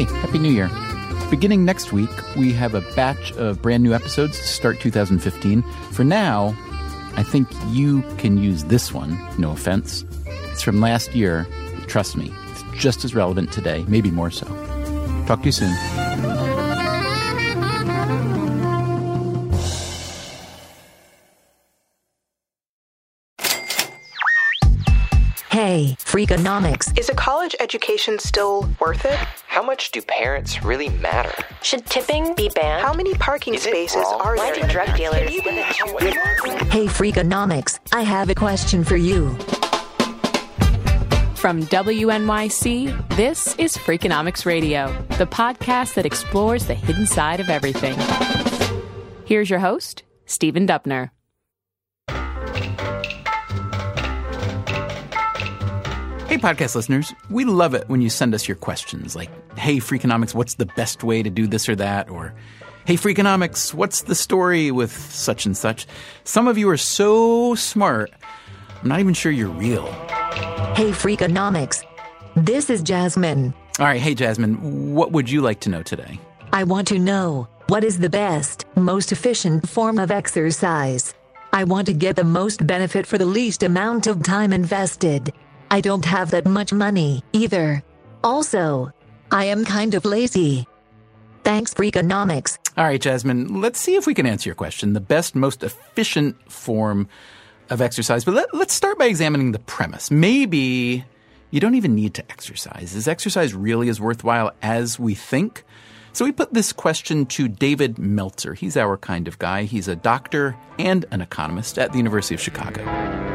Hey, Happy New Year. Beginning next week, we have a batch of brand new episodes to start 2015. For now, I think you can use this one, no offense. It's from last year. Trust me, it's just as relevant today, maybe more so. Talk to you soon. Hey, Freakonomics. Is a college education still worth it? How much do parents really matter? Should tipping be banned? How many parking Is spaces are Why there? do drug dealers Hey, Freakonomics. I have a question for you. From WNYC, this is Freakonomics Radio, the podcast that explores the hidden side of everything. Here's your host, Stephen Dubner. Hey, podcast listeners, we love it when you send us your questions like, hey, Freakonomics, what's the best way to do this or that? Or, hey, Freakonomics, what's the story with such and such? Some of you are so smart, I'm not even sure you're real. Hey, Freakonomics. This is Jasmine. All right, hey, Jasmine, what would you like to know today? I want to know what is the best, most efficient form of exercise. I want to get the most benefit for the least amount of time invested. I don't have that much money either. Also, I am kind of lazy. Thanks, Freakonomics. All right, Jasmine, let's see if we can answer your question. The best, most efficient form of exercise. But let, let's start by examining the premise. Maybe you don't even need to exercise. Is exercise really as worthwhile as we think? So we put this question to David Meltzer. He's our kind of guy. He's a doctor and an economist at the University of Chicago.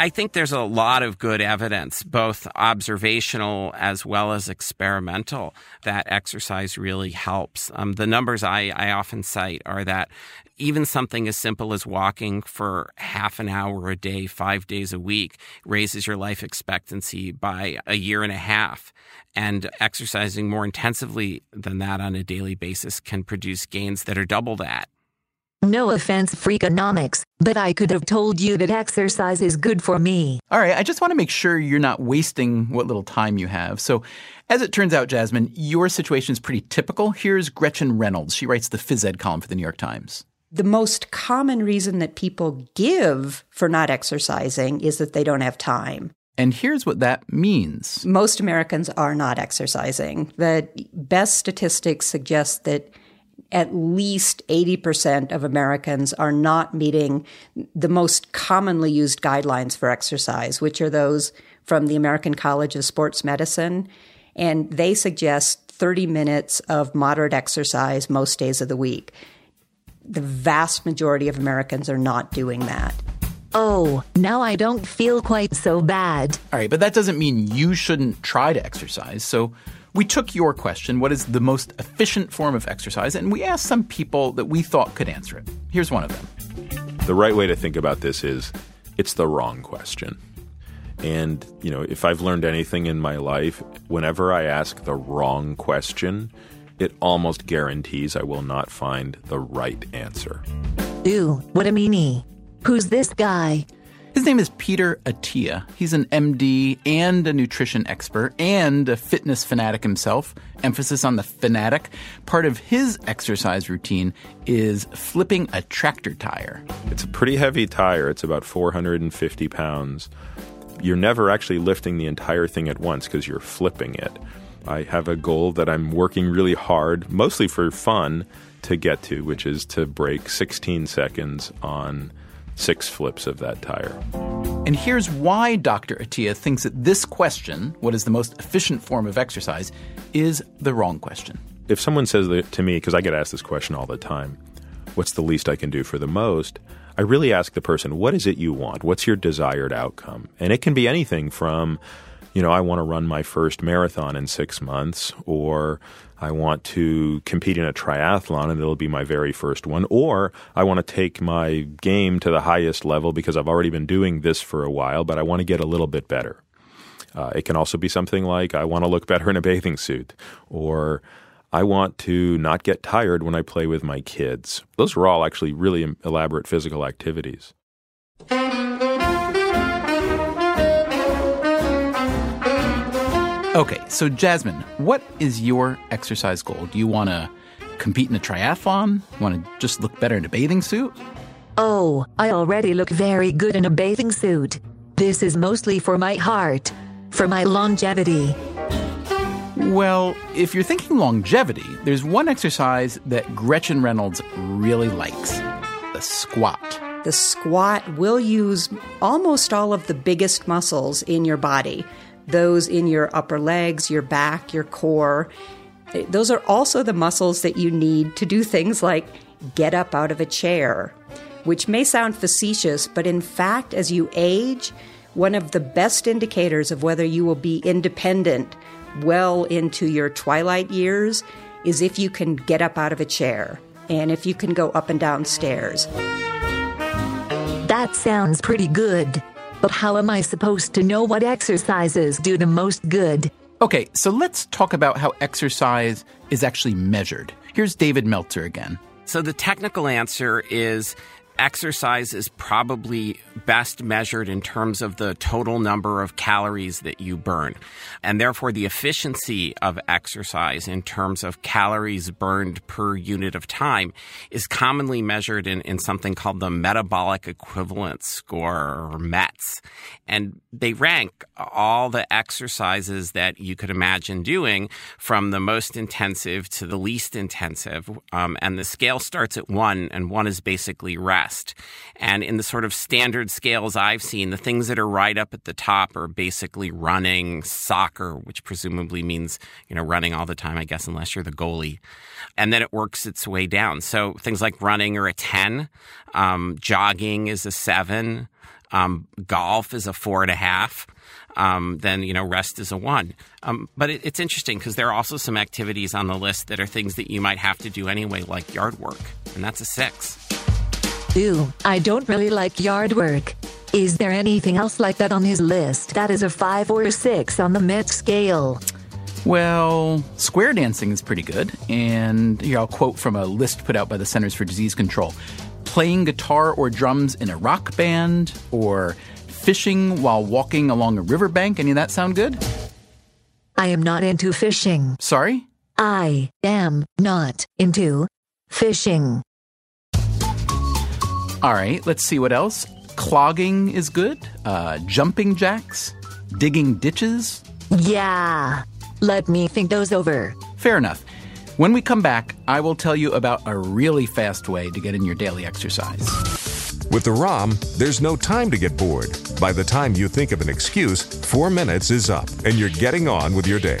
I think there's a lot of good evidence, both observational as well as experimental, that exercise really helps. Um, the numbers I, I often cite are that even something as simple as walking for half an hour a day, five days a week, raises your life expectancy by a year and a half. And exercising more intensively than that on a daily basis can produce gains that are double that. No offense, Freakonomics, but I could have told you that exercise is good for me. All right, I just want to make sure you're not wasting what little time you have. So, as it turns out, Jasmine, your situation is pretty typical. Here's Gretchen Reynolds. She writes the phys ed column for the New York Times. The most common reason that people give for not exercising is that they don't have time. And here's what that means. Most Americans are not exercising. The best statistics suggest that at least 80% of Americans are not meeting the most commonly used guidelines for exercise, which are those from the American College of Sports Medicine. And they suggest 30 minutes of moderate exercise most days of the week. The vast majority of Americans are not doing that. Oh, now I don't feel quite so bad. All right, but that doesn't mean you shouldn't try to exercise. So, we took your question, what is the most efficient form of exercise? And we asked some people that we thought could answer it. Here's one of them. The right way to think about this is it's the wrong question. And, you know, if I've learned anything in my life, whenever I ask the wrong question, it almost guarantees I will not find the right answer. Ooh, what a meanie. Who's this guy? His name is Peter Attia. He's an MD and a nutrition expert and a fitness fanatic himself. Emphasis on the fanatic. Part of his exercise routine is flipping a tractor tire. It's a pretty heavy tire, it's about 450 pounds. You're never actually lifting the entire thing at once because you're flipping it. I have a goal that I'm working really hard, mostly for fun, to get to, which is to break 16 seconds on six flips of that tire. And here's why Dr. Attia thinks that this question, what is the most efficient form of exercise, is the wrong question. If someone says to me, because I get asked this question all the time, what's the least I can do for the most? I really ask the person, what is it you want? What's your desired outcome? And it can be anything from, you know, I want to run my first marathon in six months, or I want to compete in a triathlon and it'll be my very first one, or I want to take my game to the highest level because I've already been doing this for a while, but I want to get a little bit better. Uh, it can also be something like I want to look better in a bathing suit, or I want to not get tired when I play with my kids. Those are all actually really elaborate physical activities. Okay, so Jasmine, what is your exercise goal? Do you want to compete in a triathlon? Want to just look better in a bathing suit? Oh, I already look very good in a bathing suit. This is mostly for my heart, for my longevity. Well, if you're thinking longevity, there's one exercise that Gretchen Reynolds really likes the squat. The squat will use almost all of the biggest muscles in your body those in your upper legs, your back, your core. Eh, those are also the muscles that you need to do things like get up out of a chair, which may sound facetious, but in fact, as you age, one of the best indicators of whether you will be independent well into your twilight years is if you can get up out of a chair and if you can go up and down stairs. That sounds pretty good. But how am I supposed to know what exercises do the most good? Okay, so let's talk about how exercise is actually measured. Here's David Meltzer again. So the technical answer is exercise is probably best measured in terms of the total number of calories that you burn. And therefore, the efficiency of exercise in terms of calories burned per unit of time is commonly measured in, in something called the metabolic equivalence score, or METS. And they rank all the exercises that you could imagine doing from the most intensive to the least intensive. Um, and the scale starts at one, and one is basically rest. And in the sort of standard scales I've seen, the things that are right up at the top are basically running, soccer, which presumably means, you know, running all the time, I guess, unless you're the goalie. And then it works its way down. So things like running are a 10, um, jogging is a seven. Um, golf is a four and a half. Um, then you know rest is a one. Um, but it, it's interesting because there are also some activities on the list that are things that you might have to do anyway, like yard work, and that's a six. Ooh, I don't really like yard work. Is there anything else like that on his list that is a five or a six on the MET scale? Well, square dancing is pretty good. And here I'll quote from a list put out by the Centers for Disease Control playing guitar or drums in a rock band, or fishing while walking along a riverbank. Any of that sound good? I am not into fishing. Sorry? I am not into fishing. All right, let's see what else. Clogging is good. Uh, jumping jacks, digging ditches. Yeah. Let me think those over. Fair enough. When we come back, I will tell you about a really fast way to get in your daily exercise. With the ROM, there's no time to get bored. By the time you think of an excuse, four minutes is up and you're getting on with your day.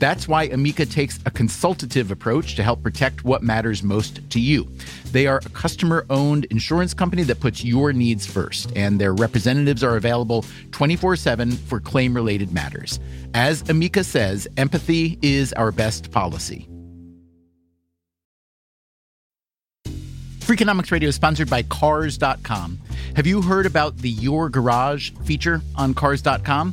That's why Amica takes a consultative approach to help protect what matters most to you. They are a customer owned insurance company that puts your needs first, and their representatives are available 24 7 for claim related matters. As Amica says, empathy is our best policy. Freakonomics Radio is sponsored by Cars.com. Have you heard about the Your Garage feature on Cars.com?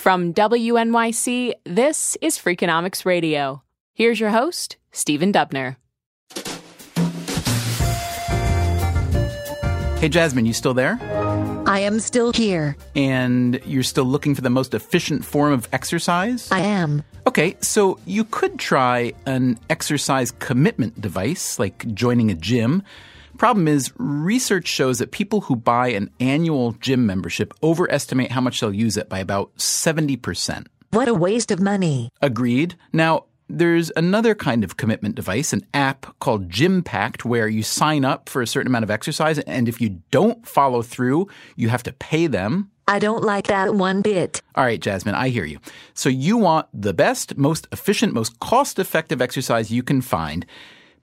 From WNYC, this is Freakonomics Radio. Here's your host, Stephen Dubner. Hey, Jasmine, you still there? I am still here. And you're still looking for the most efficient form of exercise? I am. Okay, so you could try an exercise commitment device, like joining a gym. Problem is, research shows that people who buy an annual gym membership overestimate how much they'll use it by about 70%. What a waste of money. Agreed. Now, there's another kind of commitment device, an app called GymPact, where you sign up for a certain amount of exercise, and if you don't follow through, you have to pay them. I don't like that one bit. All right, Jasmine, I hear you. So you want the best, most efficient, most cost effective exercise you can find.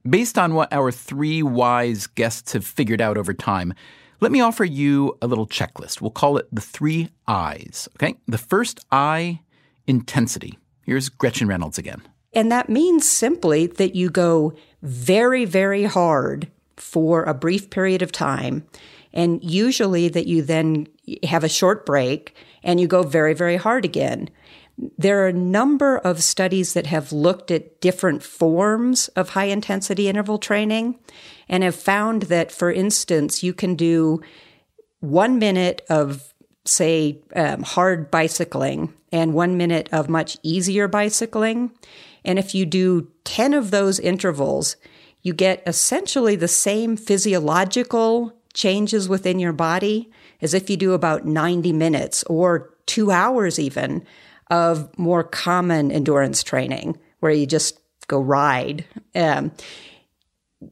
Based on what our three wise guests have figured out over time, let me offer you a little checklist. We'll call it the three I's. Okay? The first I, intensity. Here's Gretchen Reynolds again. And that means simply that you go very, very hard for a brief period of time. And usually that you then have a short break and you go very, very hard again. There are a number of studies that have looked at different forms of high intensity interval training and have found that, for instance, you can do one minute of, say, um, hard bicycling and one minute of much easier bicycling. And if you do 10 of those intervals, you get essentially the same physiological changes within your body as if you do about 90 minutes or two hours even of more common endurance training where you just go ride. Um,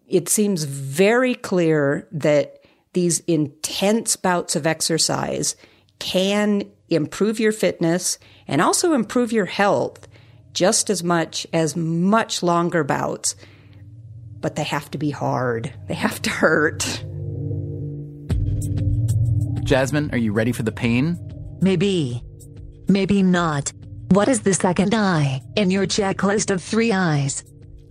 it seems very clear that these intense bouts of exercise can improve your fitness and also improve your health just as much as much longer bouts. But they have to be hard, they have to hurt. Jasmine, are you ready for the pain? Maybe. Maybe not. What is the second I in your checklist of three I's?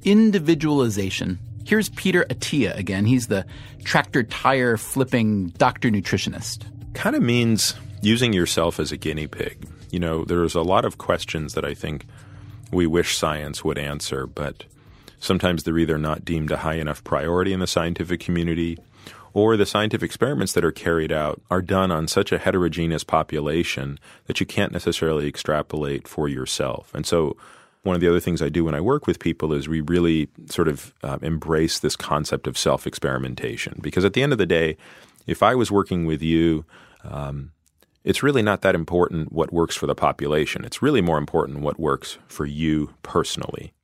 Individualization. Here's Peter Attia again. He's the tractor tire flipping doctor nutritionist. Kind of means using yourself as a guinea pig. You know, there's a lot of questions that I think we wish science would answer, but sometimes they're either not deemed a high enough priority in the scientific community or the scientific experiments that are carried out are done on such a heterogeneous population that you can't necessarily extrapolate for yourself. And so, one of the other things I do when I work with people is we really sort of uh, embrace this concept of self experimentation. Because at the end of the day, if I was working with you, um, it's really not that important what works for the population. It's really more important what works for you personally.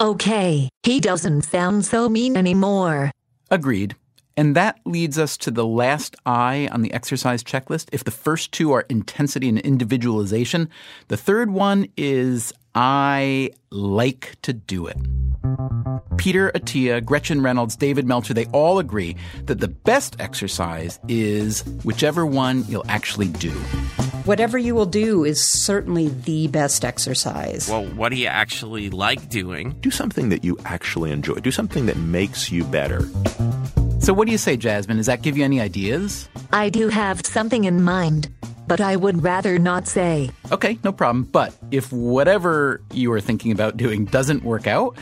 Okay, he doesn't sound so mean anymore. Agreed. And that leads us to the last I on the exercise checklist. If the first two are intensity and individualization, the third one is I like to do it. Peter Attia, Gretchen Reynolds, David Meltzer, they all agree that the best exercise is whichever one you'll actually do. Whatever you will do is certainly the best exercise. Well, what do you actually like doing? Do something that you actually enjoy. Do something that makes you better. So, what do you say, Jasmine? Does that give you any ideas? I do have something in mind, but I would rather not say. Okay, no problem. But if whatever you are thinking about doing doesn't work out,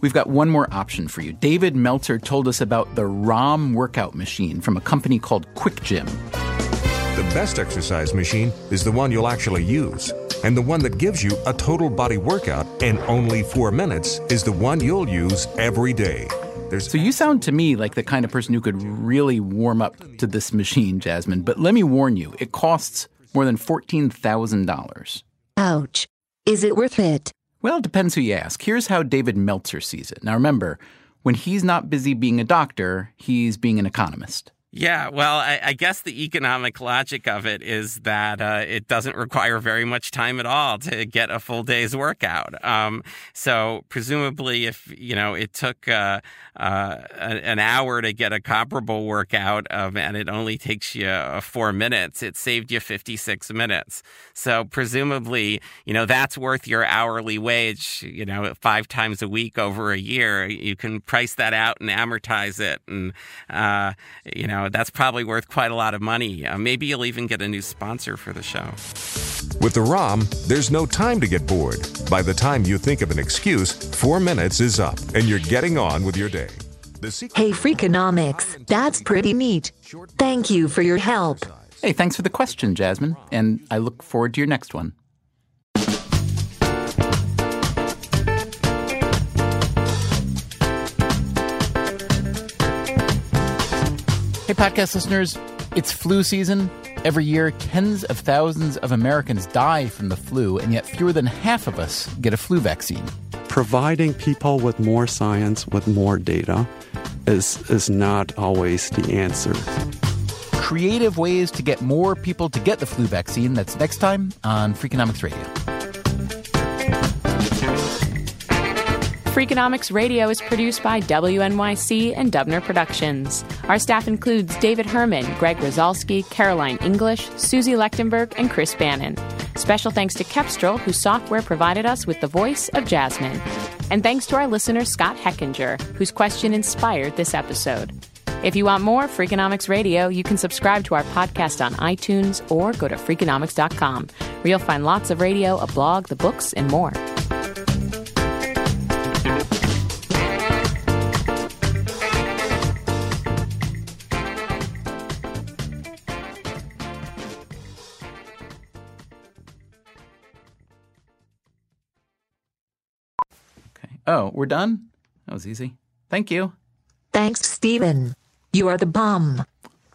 we've got one more option for you. David Meltzer told us about the ROM workout machine from a company called Quick Gym. The best exercise machine is the one you'll actually use. And the one that gives you a total body workout in only four minutes is the one you'll use every day. There's so you sound to me like the kind of person who could really warm up to this machine, Jasmine. But let me warn you, it costs more than $14,000. Ouch. Is it worth it? Well, it depends who you ask. Here's how David Meltzer sees it. Now remember, when he's not busy being a doctor, he's being an economist. Yeah, well, I, I, guess the economic logic of it is that uh, it doesn't require very much time at all to get a full day's workout. Um, so presumably, if you know it took uh, uh, an hour to get a comparable workout, um, and it only takes you uh, four minutes, it saved you fifty six minutes. So presumably, you know that's worth your hourly wage. You know, five times a week over a year, you can price that out and amortize it, and uh, you know know, that's probably worth quite a lot of money. Uh, maybe you'll even get a new sponsor for the show. With the ROM, there's no time to get bored. By the time you think of an excuse, four minutes is up and you're getting on with your day. Hey, Freakonomics, that's pretty neat. Thank you for your help. Hey, thanks for the question, Jasmine, and I look forward to your next one. Hey, podcast listeners, it's flu season. Every year, tens of thousands of Americans die from the flu, and yet fewer than half of us get a flu vaccine. Providing people with more science, with more data, is, is not always the answer. Creative ways to get more people to get the flu vaccine. That's next time on Freakonomics Radio. Freakonomics Radio is produced by WNYC and Dubner Productions. Our staff includes David Herman, Greg Rosalsky, Caroline English, Susie Lechtenberg, and Chris Bannon. Special thanks to Kepstrel, whose software provided us with the voice of Jasmine. And thanks to our listener, Scott Heckinger, whose question inspired this episode. If you want more Freakonomics Radio, you can subscribe to our podcast on iTunes or go to Freakonomics.com, where you'll find lots of radio, a blog, the books, and more. Oh, we're done? That was easy. Thank you. Thanks, Stephen. You are the bomb.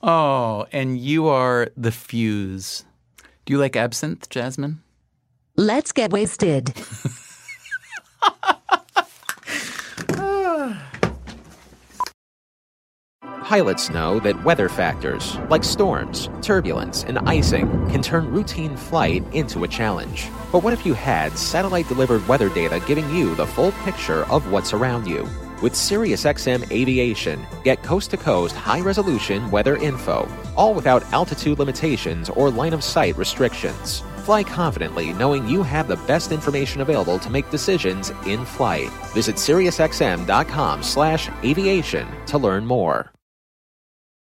Oh, and you are the fuse. Do you like absinthe, Jasmine? Let's get wasted. Pilots know that weather factors, like storms, turbulence, and icing, can turn routine flight into a challenge. But what if you had satellite delivered weather data giving you the full picture of what's around you? With SiriusXM Aviation, get coast to coast high resolution weather info, all without altitude limitations or line of sight restrictions. Fly confidently knowing you have the best information available to make decisions in flight. Visit SiriusXM.com slash aviation to learn more.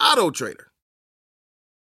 AutoTrader.